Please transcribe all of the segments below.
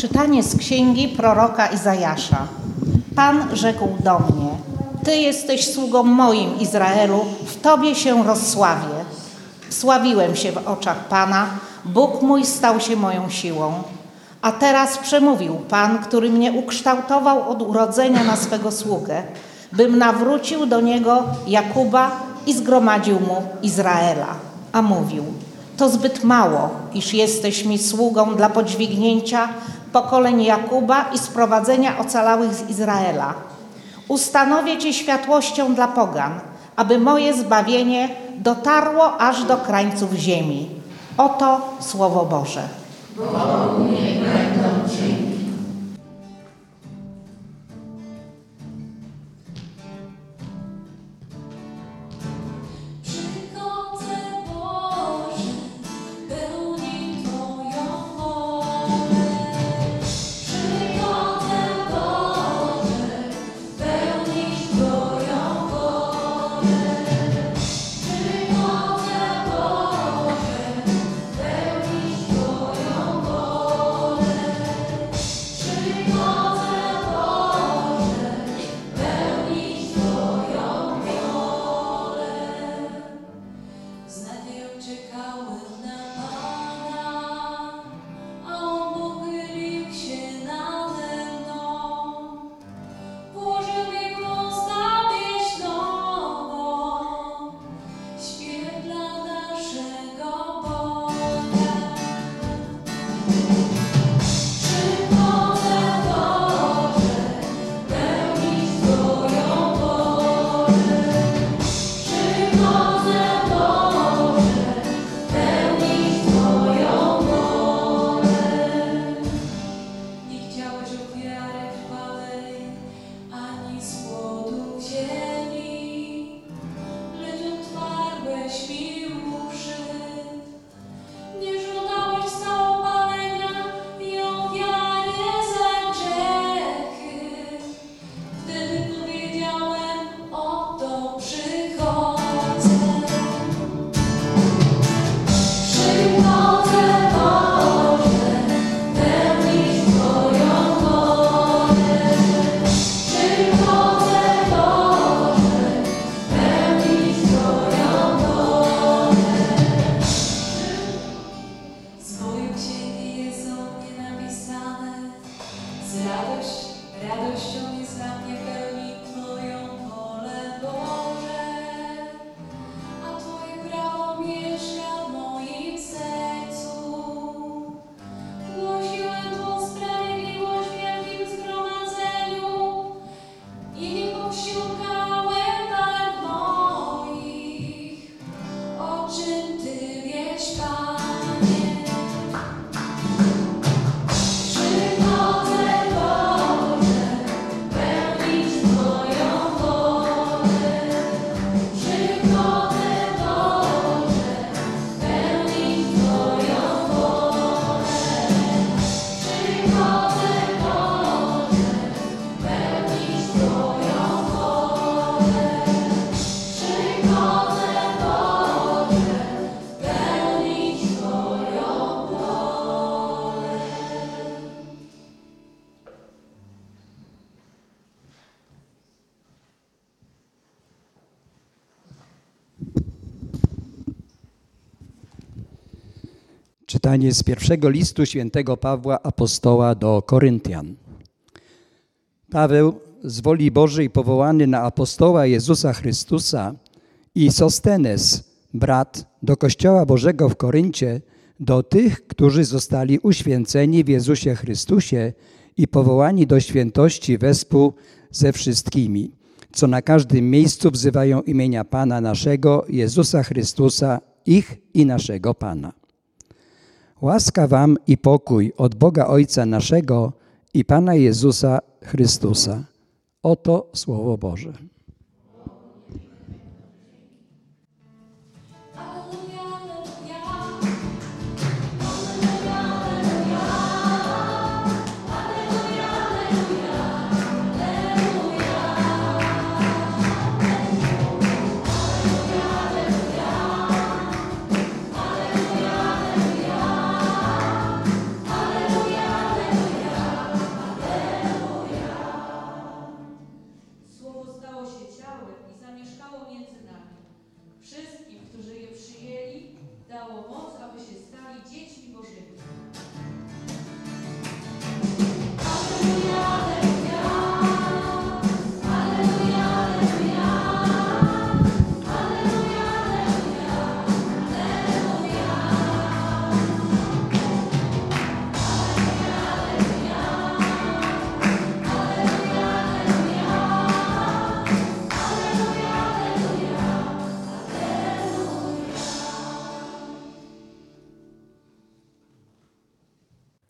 Czytanie z księgi proroka Izajasza. Pan rzekł do mnie: Ty jesteś sługą moim Izraelu, w Tobie się rozsławię. Sławiłem się w oczach Pana, Bóg mój stał się moją siłą. A teraz przemówił Pan, który mnie ukształtował od urodzenia na swego sługę, bym nawrócił do niego Jakuba i zgromadził mu Izraela. A mówił: To zbyt mało, iż jesteś mi sługą dla podźwignięcia pokoleń Jakuba i sprowadzenia ocalałych z Izraela. Ustanowię Cię światłością dla pogan, aby moje zbawienie dotarło aż do krańców ziemi. Oto Słowo Boże. Czytanie z pierwszego listu świętego Pawła apostoła do Koryntian. Paweł, z woli Bożej powołany na apostoła Jezusa Chrystusa i Sostenes, brat, do Kościoła Bożego w Koryncie, do tych, którzy zostali uświęceni w Jezusie Chrystusie i powołani do świętości wespół ze wszystkimi, co na każdym miejscu wzywają imienia Pana naszego, Jezusa Chrystusa, ich i naszego Pana. Łaska wam i pokój od Boga Ojca naszego i Pana Jezusa Chrystusa. Oto Słowo Boże.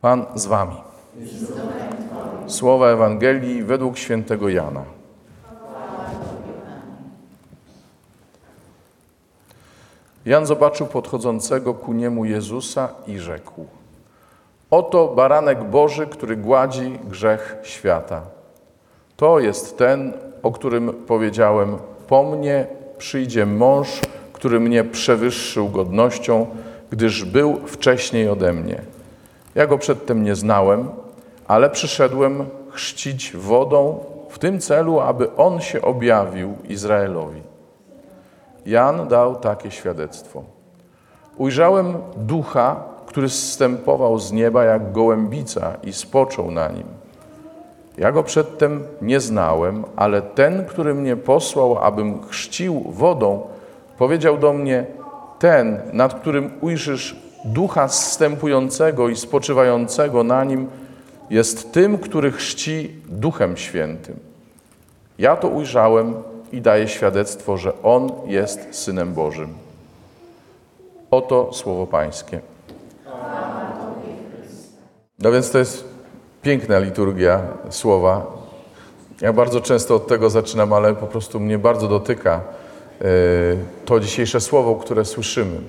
Pan z wami. Słowa Ewangelii według świętego Jana. Jan zobaczył podchodzącego ku niemu Jezusa i rzekł: Oto baranek Boży, który gładzi grzech świata. To jest ten, o którym powiedziałem: Po mnie przyjdzie mąż, który mnie przewyższył godnością, gdyż był wcześniej ode mnie. Ja go przedtem nie znałem, ale przyszedłem chrzcić wodą w tym celu, aby on się objawił Izraelowi. Jan dał takie świadectwo. Ujrzałem ducha, który zstępował z nieba jak gołębica i spoczął na nim. Ja go przedtem nie znałem, ale ten, który mnie posłał, abym chrzcił wodą, powiedział do mnie: Ten, nad którym ujrzysz ducha zstępującego i spoczywającego na nim, jest tym, który chrzci Duchem Świętym. Ja to ujrzałem i daję świadectwo, że on jest synem Bożym. Oto słowo Pańskie. No więc to jest piękna liturgia słowa. Ja bardzo często od tego zaczynam, ale po prostu mnie bardzo dotyka e, to dzisiejsze słowo, które słyszymy.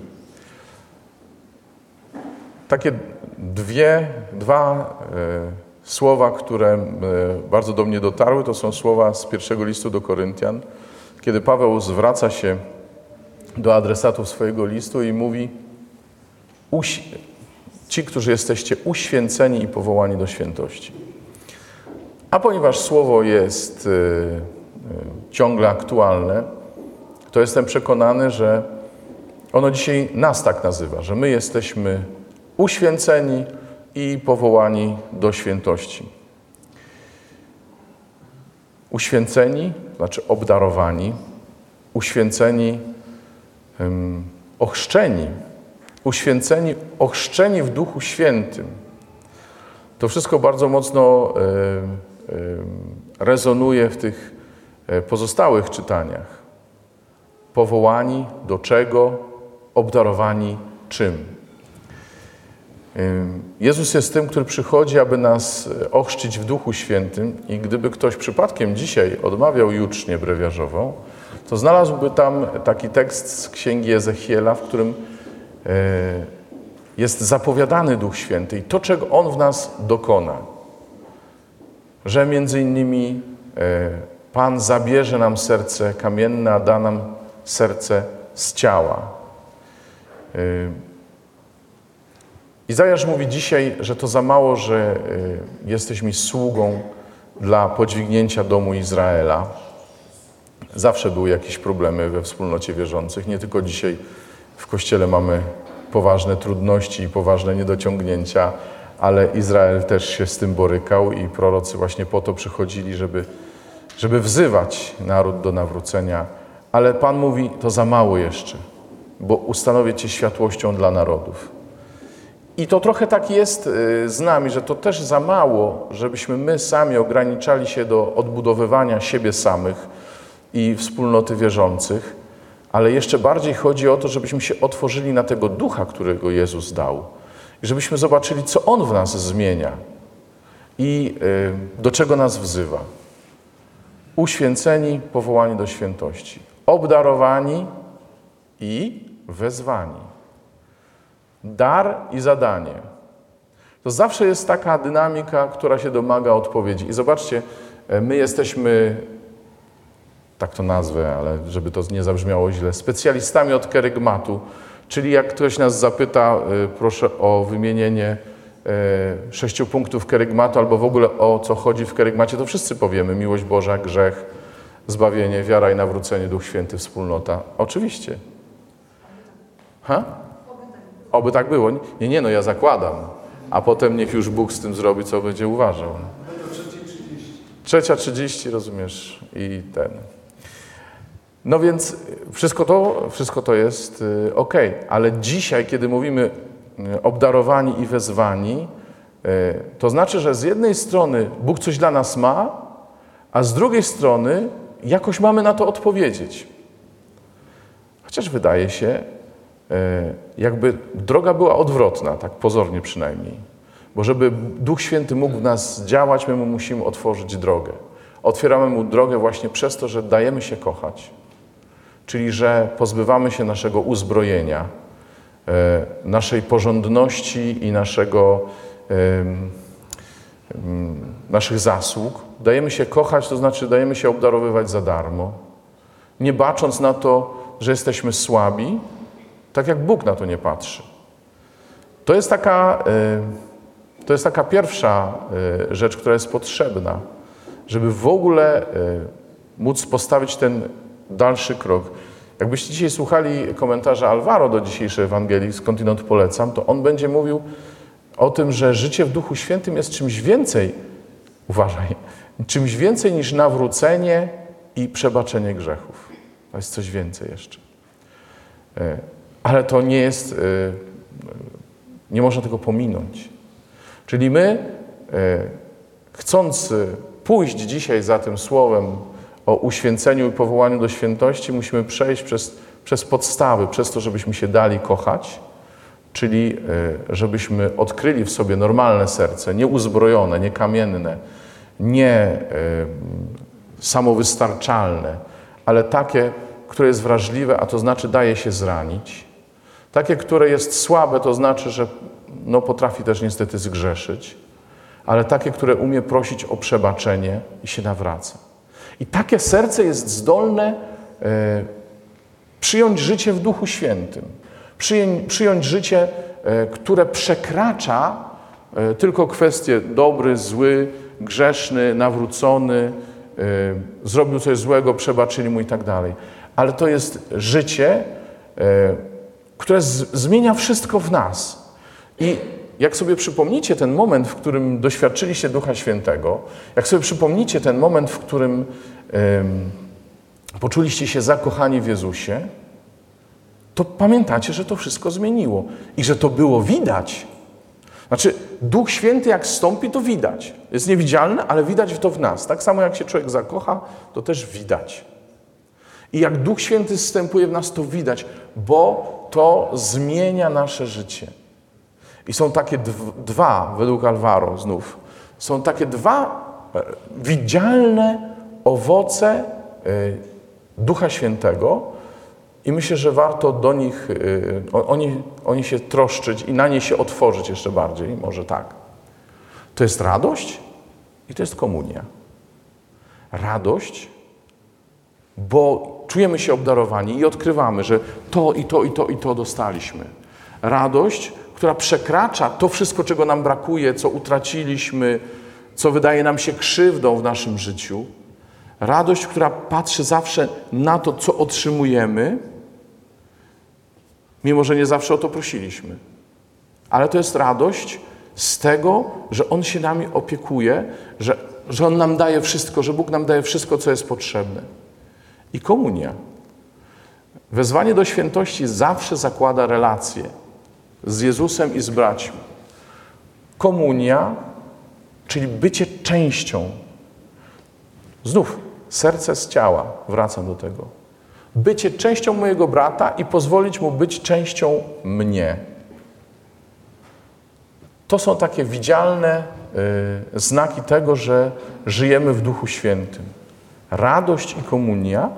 Takie dwie, dwa e, słowa, które e, bardzo do mnie dotarły, to są słowa z pierwszego listu do Koryntian, kiedy Paweł zwraca się do adresatów swojego listu i mówi: "Uś- Ci, którzy jesteście uświęceni i powołani do świętości. A ponieważ słowo jest e, ciągle aktualne, to jestem przekonany, że ono dzisiaj nas tak nazywa, że my jesteśmy uświęceni i powołani do świętości. Uświęceni, znaczy obdarowani, uświęceni, um, ochrzczeni, uświęceni, ochrzczeni w Duchu Świętym. To wszystko bardzo mocno e, e, rezonuje w tych e, pozostałych czytaniach. Powołani do czego, obdarowani czym. Jezus jest tym, który przychodzi, aby nas ochrzcić w Duchu Świętym i gdyby ktoś przypadkiem dzisiaj odmawiał jucznię brewiarzową, to znalazłby tam taki tekst z Księgi Ezechiela, w którym e, jest zapowiadany Duch Święty i to, czego On w nas dokona. Że między innymi e, Pan zabierze nam serce kamienne, a da nam serce z ciała. Izajasz mówi dzisiaj, że to za mało, że y, jesteś mi sługą dla podźwignięcia domu Izraela. Zawsze były jakieś problemy we wspólnocie wierzących. Nie tylko dzisiaj w Kościele mamy poważne trudności i poważne niedociągnięcia, ale Izrael też się z tym borykał i prorocy właśnie po to przychodzili, żeby, żeby wzywać naród do nawrócenia. Ale Pan mówi, to za mało jeszcze, bo ustanowię Cię światłością dla narodów. I to trochę tak jest y, z nami, że to też za mało, żebyśmy my sami ograniczali się do odbudowywania siebie samych i wspólnoty wierzących, ale jeszcze bardziej chodzi o to, żebyśmy się otworzyli na tego ducha, którego Jezus dał. I żebyśmy zobaczyli, co On w nas zmienia i y, do czego nas wzywa. Uświęceni, powołani do świętości, obdarowani i wezwani dar i zadanie. To zawsze jest taka dynamika, która się domaga odpowiedzi. I zobaczcie, e, my jesteśmy, tak to nazwę, ale żeby to nie zabrzmiało źle, specjalistami od kerygmatu, czyli jak ktoś nas zapyta, e, proszę o wymienienie e, sześciu punktów kerygmatu albo w ogóle o co chodzi w kerygmacie, to wszyscy powiemy miłość Boża, grzech, zbawienie, wiara i nawrócenie, Duch Święty, wspólnota. Oczywiście. Ha? Oby tak było. Nie, nie, no ja zakładam. a potem niech już Bóg z tym zrobi, co będzie uważał. Trzecia trzydzieści, rozumiesz, i ten. No więc wszystko to, wszystko to jest ok, ale dzisiaj, kiedy mówimy y, obdarowani i wezwani, y, to znaczy, że z jednej strony Bóg coś dla nas ma, a z drugiej strony jakoś mamy na to odpowiedzieć. Chociaż wydaje się, y, jakby droga była odwrotna, tak pozornie przynajmniej. Bo żeby Duch Święty mógł w nas działać, my mu musimy otworzyć drogę. Otwieramy mu drogę właśnie przez to, że dajemy się kochać czyli że pozbywamy się naszego uzbrojenia, e, naszej porządności i naszego, naszych zasług. Dajemy się kochać, to znaczy dajemy się obdarowywać za darmo, nie bacząc na to, że jesteśmy słabi, tak jak Bóg na to nie patrzy. To jest taka, e, to jest taka pierwsza e, rzecz, która jest potrzebna, żeby w ogóle móc postawić ten dalszy krok. Jakbyście dzisiaj słuchali komentarza Alvaro do dzisiejszej Ewangelii, skądinąd polecam, to on będzie mówił o tym, że życie w Duchu Świętym jest czymś więcej, uważaj, czymś więcej niż nawrócenie i przebaczenie grzechów. To jest coś więcej jeszcze. Ale to nie jest, e, nie można tego pominąć. Czyli my, e, chcąc pójść dzisiaj za tym słowem o uświęceniu i powołaniu do świętości, musimy przejść przez, przez podstawy, przez to, żebyśmy się dali kochać, czyli żebyśmy odkryli w sobie normalne serce, nie uzbrojone, nie samowystarczalne, ale takie, które jest wrażliwe, a to znaczy daje się zranić. Takie, które jest słabe, to znaczy, że no, potrafi też niestety zgrzeszyć, ale takie, które umie prosić o przebaczenie i się nawraca. I takie serce jest zdolne e, przyjąć życie w Duchu Świętym, przyjąć, przyjąć życie, e, które przekracza e, tylko kwestie dobry, zły, grzeszny, nawrócony, zrobił coś złego, przebaczyli mu i tak dalej. Ale to jest życie, które zmienia wszystko w nas. I jak sobie przypomnicie ten moment, w którym doświadczyliście Ducha Świętego, jak sobie przypomnicie ten moment, w którym poczuliście się zakochani w Jezusie, to pamiętacie, że to wszystko zmieniło i że to było widać. Znaczy, Duch Święty jak stąpi, to widać. Jest niewidzialne, ale widać to w nas. Tak samo jak się człowiek zakocha, to też widać. I jak Duch Święty zstępuje w nas, to widać, bo to zmienia nasze życie. I są takie dwa, według Alvaro znów, są takie dwa e, widzialne owoce e, Ducha Świętego i myślę, że warto do nich, e, oni, oni się troszczyć i na nie się otworzyć jeszcze bardziej, może tak. To jest radość i to jest komunia. Radość, bo czujemy się obdarowani i odkrywamy, że to i to i to i to dostaliśmy. Radość, która przekracza to wszystko, czego nam brakuje, co utraciliśmy, co wydaje nam się krzywdą w naszym życiu. Radość, która patrzy zawsze na to, co otrzymujemy, mimo że nie zawsze o to prosiliśmy. Ale to jest radość z tego, że On się nami opiekuje, że, że On nam daje wszystko, że Bóg nam daje wszystko, co jest potrzebne. I komunia. Wezwanie do świętości zawsze zakłada relacje z Jezusem i z braćmi. Komunia, czyli bycie częścią. Znów serce z ciała, wracam do tego. Bycie częścią mojego brata i pozwolić mu być częścią mnie. To są takie widzialne y, znaki tego, że żyjemy w Duchu Świętym. Radość i komunia.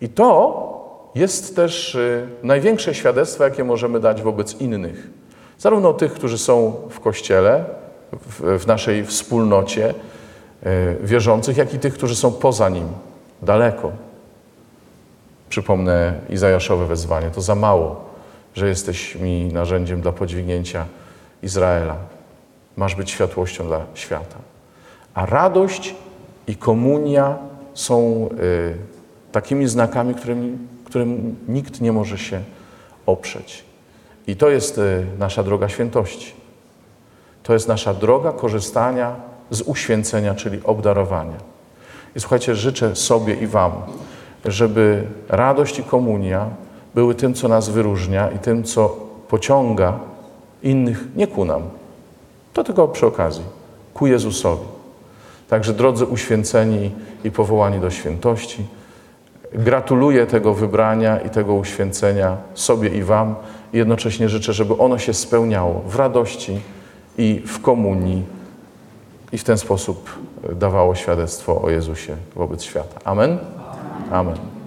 I to jest też y, największe świadectwo, jakie możemy dać wobec innych. Zarówno tych, którzy są w Kościele, w, naszej wspólnocie y, wierzących, jak i tych, którzy są poza nim, daleko. Przypomnę Izajaszowe wezwanie. To za mało, że jesteś mi narzędziem dla podźwignięcia Izraela. Masz być światłością dla świata. A radość i komunia są y, takimi znakami, którymi którym nikt nie może się oprzeć. I to jest e, nasza droga świętości. To jest nasza droga korzystania z uświęcenia, czyli obdarowania. I słuchajcie, życzę sobie i Wam, żeby radość i komunia były tym, co nas wyróżnia i tym, co pociąga innych nie ku nam, to tylko przy okazji, ku Jezusowi. Także drodzy uświęceni i powołani do świętości, gratuluję tego wybrania i tego uświęcenia sobie i Wam i jednocześnie życzę, żeby ono się spełniało w radości i w komunii i w ten sposób dawało świadectwo o Jezusie wobec świata. Amen? Amen.